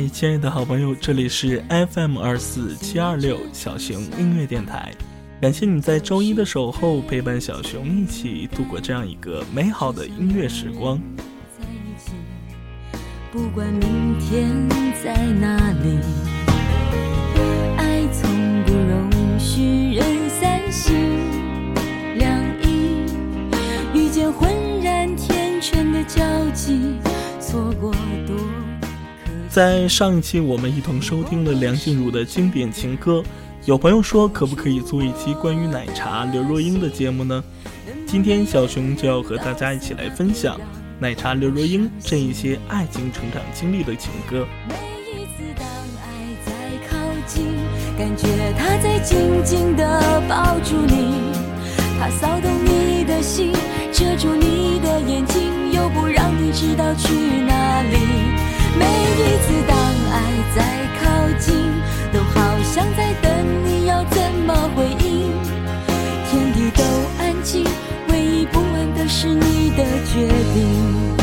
嗨，亲爱的好朋友，这里是 FM 二四七二六小熊音乐电台，感谢你在周一的守候，陪伴小熊一起度过这样一个美好的音乐时光。在一起，不管明天在哪里。爱从不容许人三心两意，遇见浑然天成的交集，错过多在上一期，我们一同收听了梁静茹的经典情歌。有朋友说，可不可以做一期关于奶茶刘若英的节目呢？今天小熊就要和大家一起来分享奶茶刘若英这一些爱情成长经历的情歌。每一次当爱在靠近感觉他在紧紧地抱住你，他骚动你的心，遮住你的眼睛，又不让你知道去哪里。每一次当爱在靠近，都好像在等你要怎么回应。天地都安静，唯一不安的是你的决定。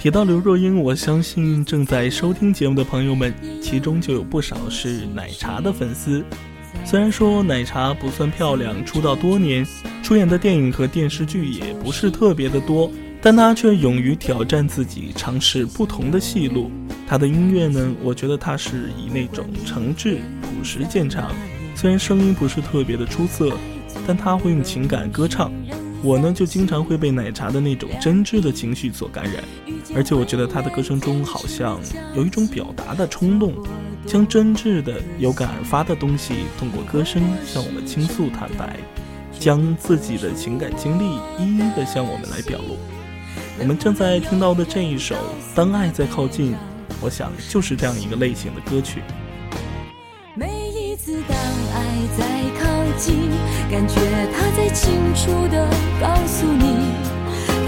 提到刘若英，我相信正在收听节目的朋友们，其中就有不少是奶茶的粉丝。虽然说奶茶不算漂亮，出道多年，出演的电影和电视剧也不是特别的多，但她却勇于挑战自己，尝试不同的戏路。她的音乐呢，我觉得她是以那种诚挚、朴实见长。虽然声音不是特别的出色，但她会用情感歌唱。我呢，就经常会被奶茶的那种真挚的情绪所感染。而且我觉得他的歌声中好像有一种表达的冲动，将真挚的、有感而发的东西通过歌声向我们倾诉坦白，将自己的情感经历一一的向我们来表露。我们正在听到的这一首《当爱在靠近》，我想就是这样一个类型的歌曲。每一次当爱在靠近，感觉它在清楚的告诉你，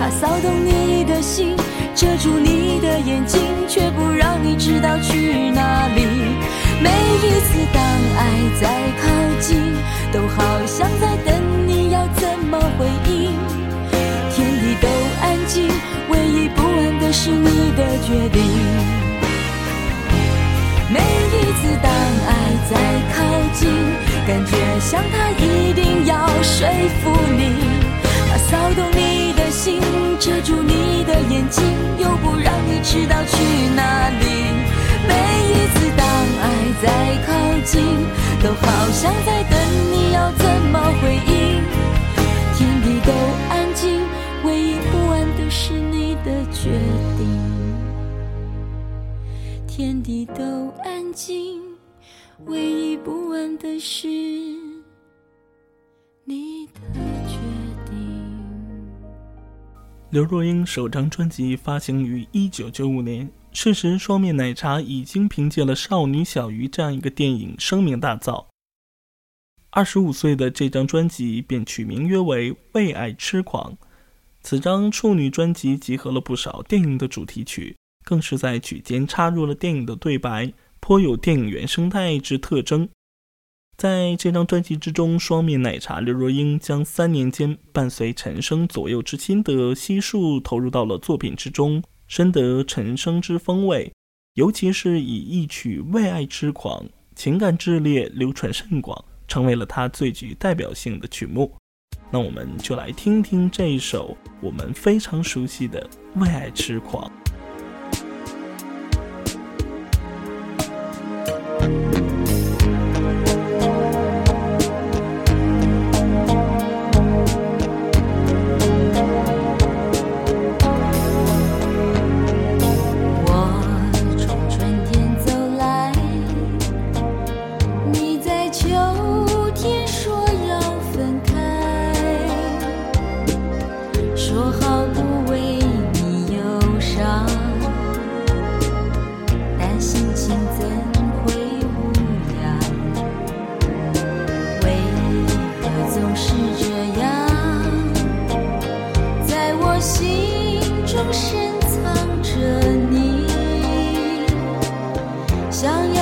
它骚动你的心。遮住你的眼睛，却不让你知道去哪里。每一次当爱在靠近，都好像在等你要怎么回应。天地都安静，唯一不安的是你的决定。每一次当爱在靠近，感觉像他一定要说服你。他骚动你的心，遮住你的眼睛，又不让你知道去哪里。每一次当爱在靠近，都好像在等你要怎么回应。天地都安静，唯一不安的是你的决定。天地都安静，唯一不安的是你的决定。刘若英首张专辑发行于一九九五年，事时双面奶茶已经凭借了《少女小鱼》这样一个电影声名大噪。二十五岁的这张专辑便取名约为《为爱痴狂》。此张处女专辑集合了不少电影的主题曲，更是在曲间插入了电影的对白，颇有电影原生态之特征。在这张专辑之中，双面奶茶刘若英将三年间伴随陈升左右之心的悉数投入到了作品之中，深得陈升之风味。尤其是以一曲《为爱痴狂》，情感炽烈，流传甚广，成为了他最具代表性的曲目。那我们就来听听这一首我们非常熟悉的《为爱痴狂》。想要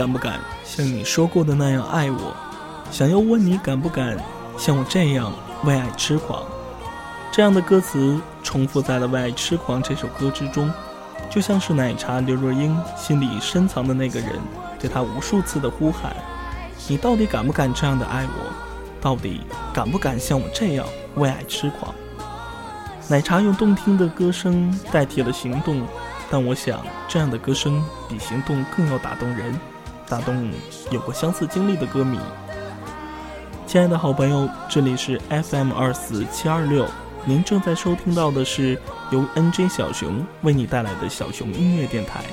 敢不敢像你说过的那样爱我？想要问你敢不敢像我这样为爱痴狂？这样的歌词重复在了《为爱痴狂》这首歌之中，就像是奶茶刘若英心里深藏的那个人，对她无数次的呼喊：“你到底敢不敢这样的爱我？到底敢不敢像我这样为爱痴狂？”奶茶用动听的歌声代替了行动。但我想，这样的歌声比行动更要打动人，打动有过相似经历的歌迷。亲爱的好朋友，这里是 FM 二四七二六，您正在收听到的是由 NJ 小熊为你带来的小熊音乐电台。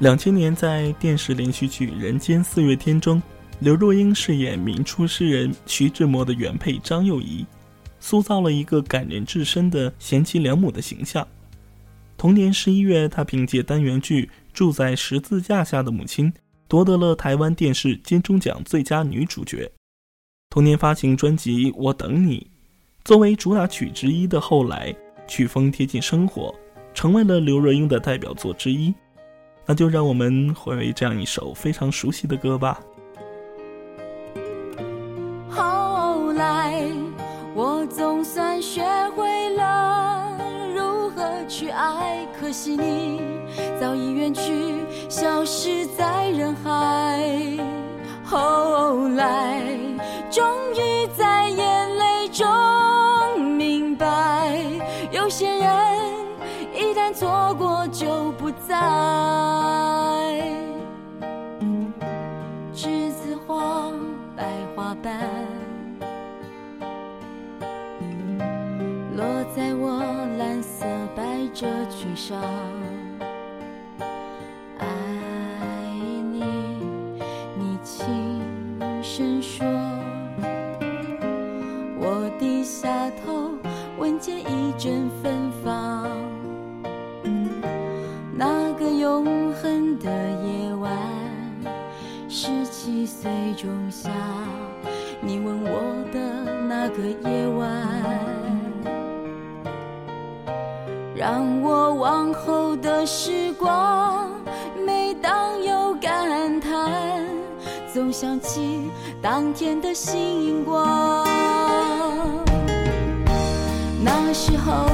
两千年，在电视连续剧《人间四月天》中，刘若英饰演明初诗人徐志摩的原配张幼仪，塑造了一个感人至深的贤妻良母的形象。同年十一月，她凭借单元剧《住在十字架下的母亲》夺得了台湾电视金钟奖最佳女主角。同年发行专辑《我等你》，作为主打曲之一的《后来》，曲风贴近生活，成为了刘若英的代表作之一。那就让我们回味这样一首非常熟悉的歌吧。后来，我总算学会了如何去爱，可惜你早已远去，消失在人海。后来，终于在就不在栀子花白花瓣落在我蓝色百褶裙上。岁仲夏，你吻我的那个夜晚。让我往后的时光，每当有感叹，总想起当天的星光。那时候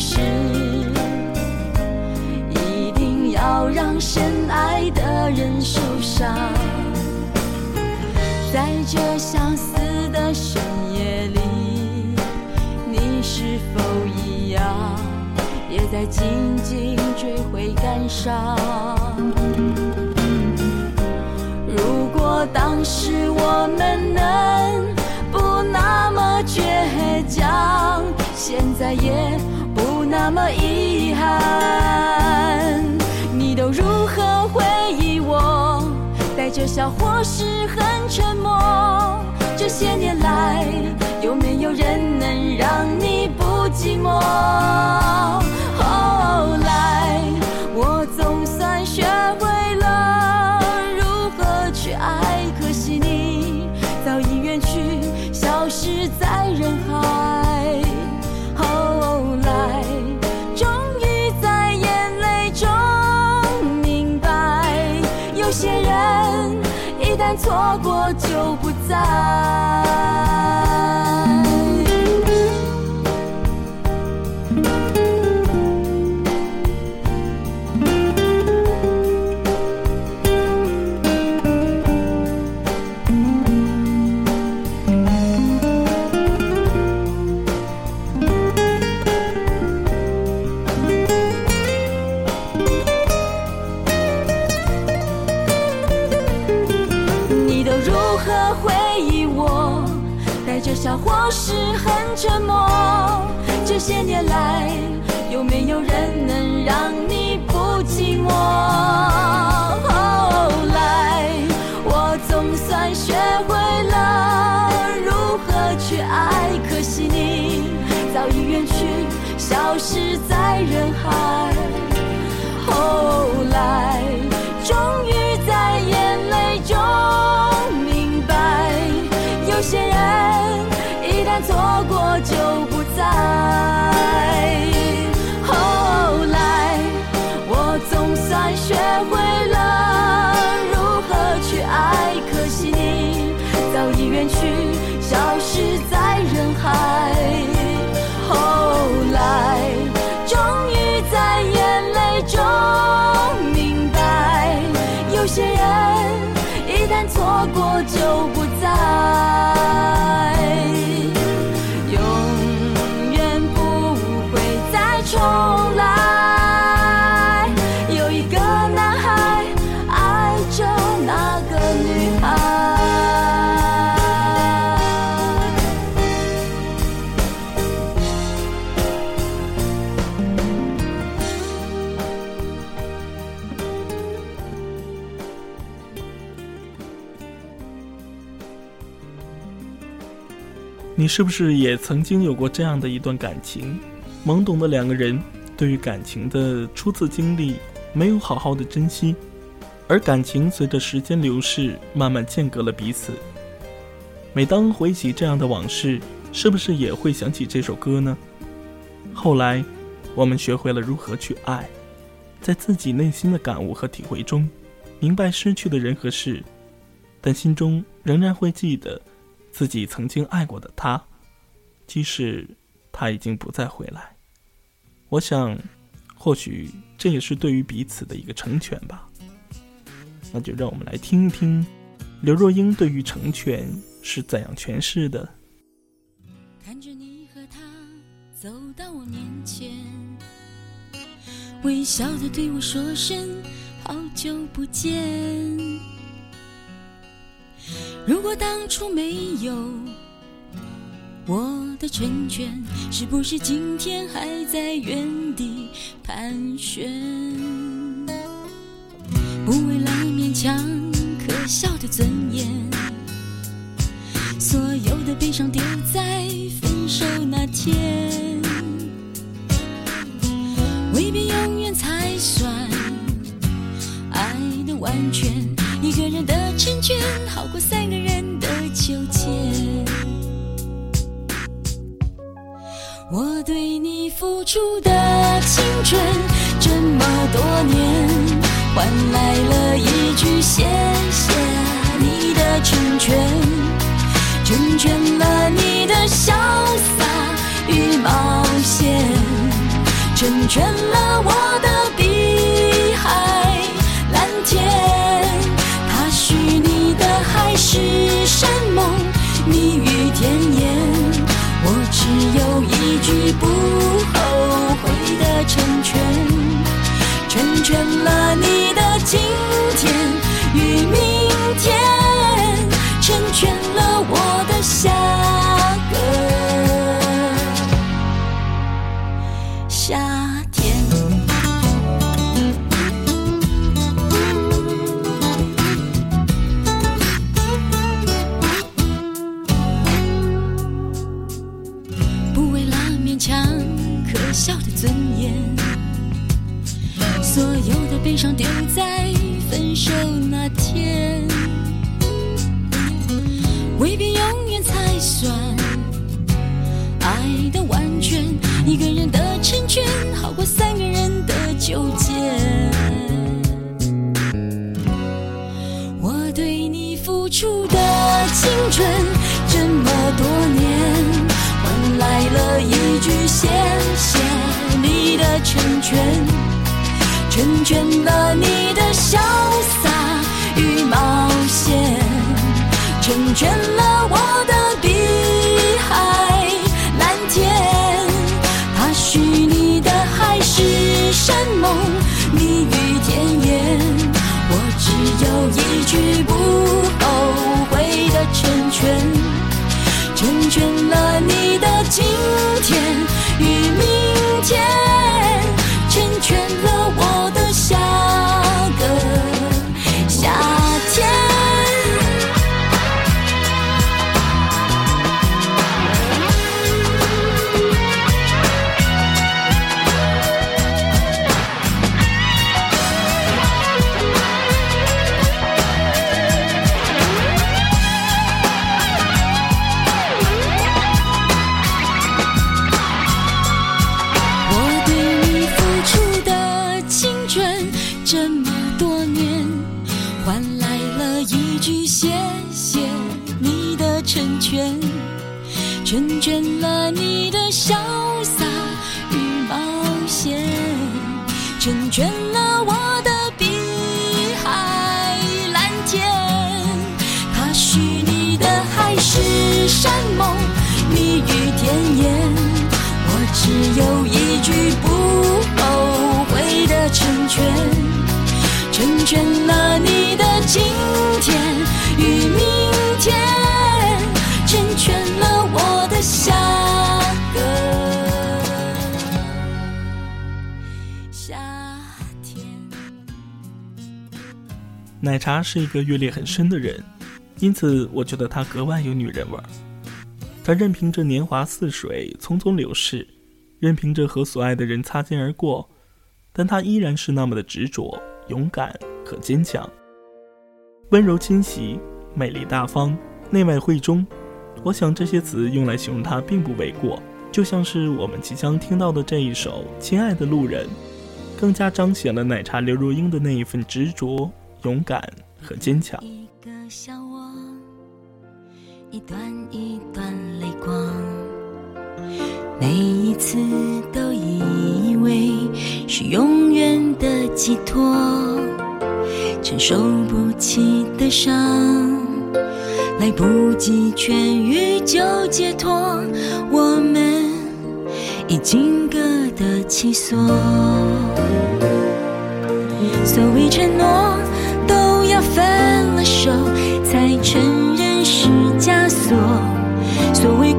是，一定要让深爱的人受伤。在这相思的深夜里，你是否一样，也在静静追悔感伤？如果当时我们能不那么倔强，现在也。那么遗憾，你都如何回忆我？带着笑或是很沉默？这些年来，有没有人能让你不寂寞？错过就不再。或是很沉默，这些年来有没有人能让你不寂寞？后来我总算学会了如何去爱，可惜你早已远去，消失在人海。后来终于错过就不再。后来我总算学会了如何去爱，可惜你早已远去，消失在人海。是不是也曾经有过这样的一段感情？懵懂的两个人，对于感情的初次经历没有好好的珍惜，而感情随着时间流逝，慢慢间隔了彼此。每当回忆起这样的往事，是不是也会想起这首歌呢？后来，我们学会了如何去爱，在自己内心的感悟和体会中，明白失去的人和事，但心中仍然会记得自己曾经爱过的他，即使。他已经不再回来，我想，或许这也是对于彼此的一个成全吧。那就让我们来听一听刘若英对于成全是怎样诠释的。看着你和他走到我面前，微笑的对我说声好久不见。如果当初没有我的成全，是不是今天还在原地盘旋？不为了勉强可笑的尊句不后悔的成全，成全了你谢谢你的成全成全了你的潇洒与冒险，成全了我的碧海蓝天。他许你的海誓山盟，蜜语甜言，我只有一句不后悔的成全，夏天奶茶是一个阅历很深的人，因此我觉得她格外有女人味儿。她任凭着年华似水匆匆流逝，任凭着和所爱的人擦肩而过，但他依然是那么的执着、勇敢和坚强。温柔清晰，美丽大方，内外慧中，我想这些词用来形容他并不为过。就像是我们即将听到的这一首《亲爱的路人》，更加彰显了奶茶刘若英的那一份执着。勇敢和坚强。一个小我，一段一段泪光，每一次都以为是永远的寄托，承受不起的伤，来不及痊愈就解脱，我们。已经的枷锁所。谓承诺，都要分了手才承认是枷锁；所谓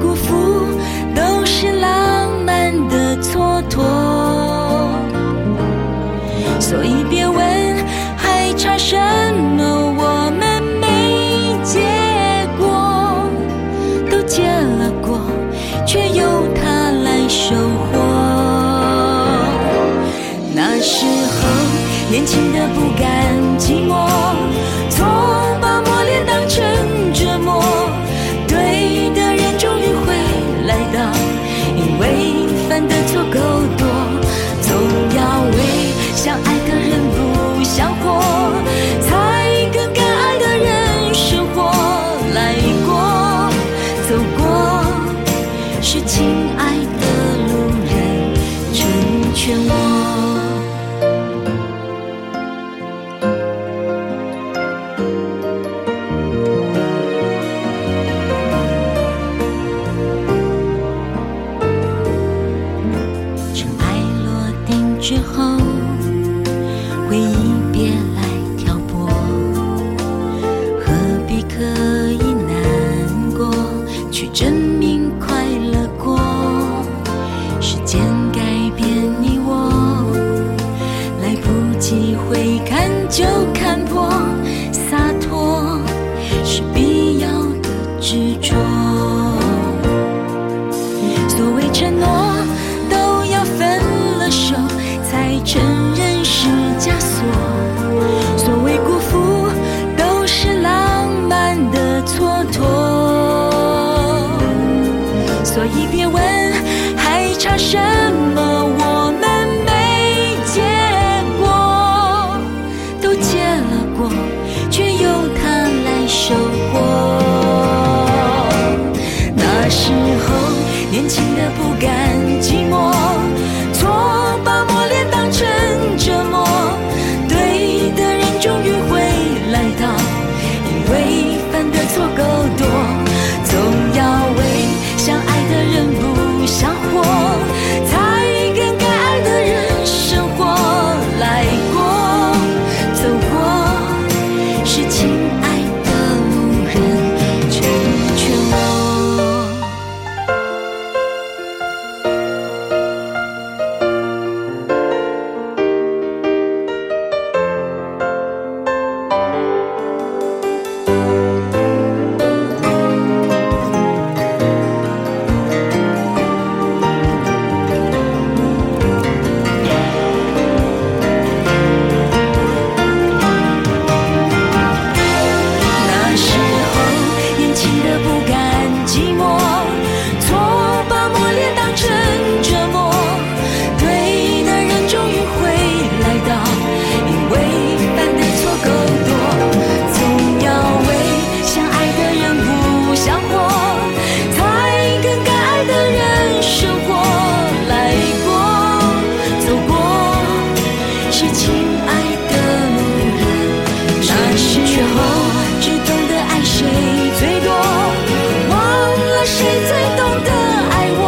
懂得爱我。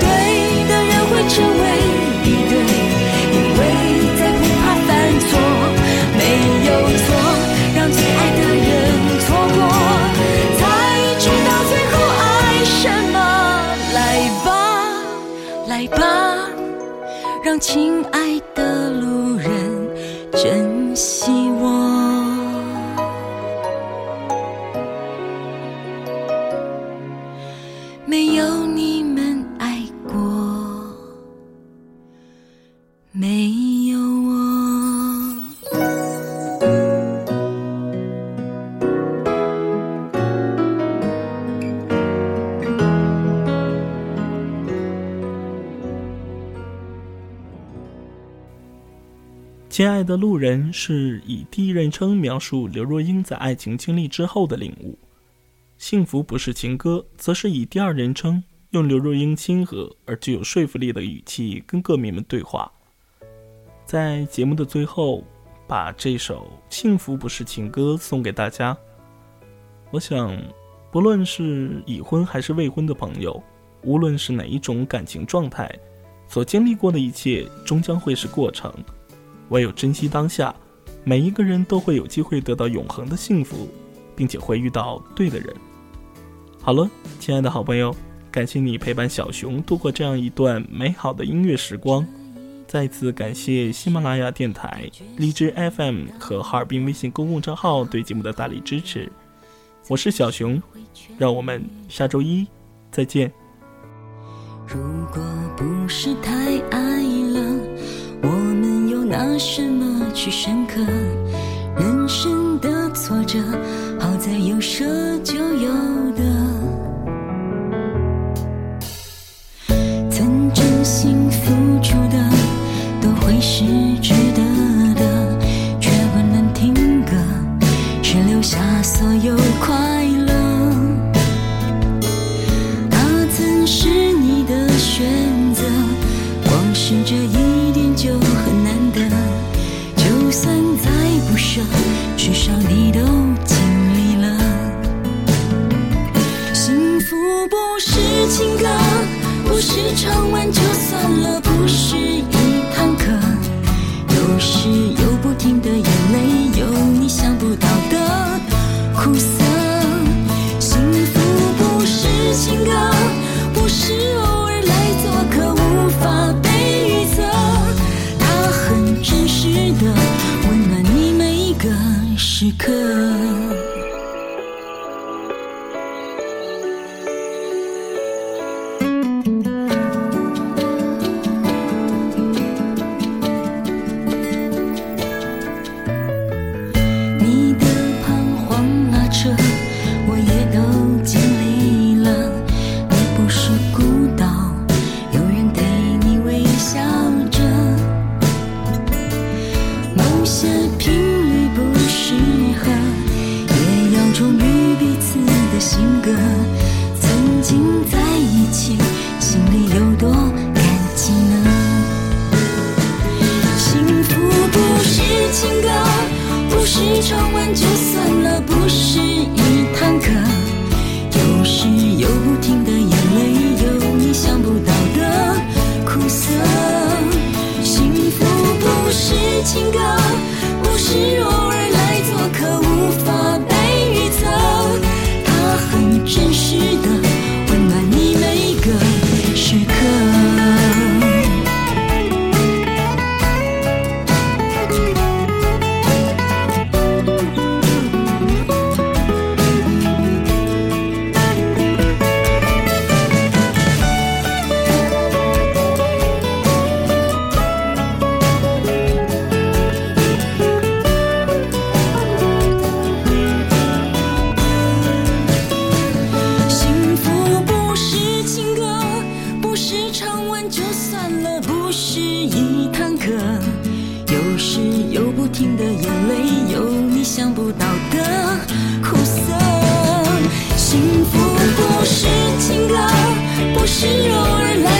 对的人会成为一对，因为再不怕犯错，没有错，让最爱的人错过，才知道最后爱什么。来吧，来吧，让亲爱的亲爱的路人是以第一人称描述刘若英在爱情经历之后的领悟，幸福不是情歌，则是以第二人称用刘若英亲和而具有说服力的语气跟歌迷们对话。在节目的最后，把这首《幸福不是情歌》送给大家。我想，不论是已婚还是未婚的朋友，无论是哪一种感情状态，所经历过的一切终将会是过程。唯有珍惜当下，每一个人都会有机会得到永恒的幸福，并且会遇到对的人。好了，亲爱的好朋友，感谢你陪伴小熊度过这样一段美好的音乐时光。再次感谢喜马拉雅电台、荔枝 FM 和哈尔滨微信公共账号对节目的大力支持。我是小熊，让我们下周一再见。如果不是太爱了，我们拿什么去深刻？人生的挫折，好在有舍就有得。曾真心付出的。的苦涩。幸福不是情歌不是偶尔来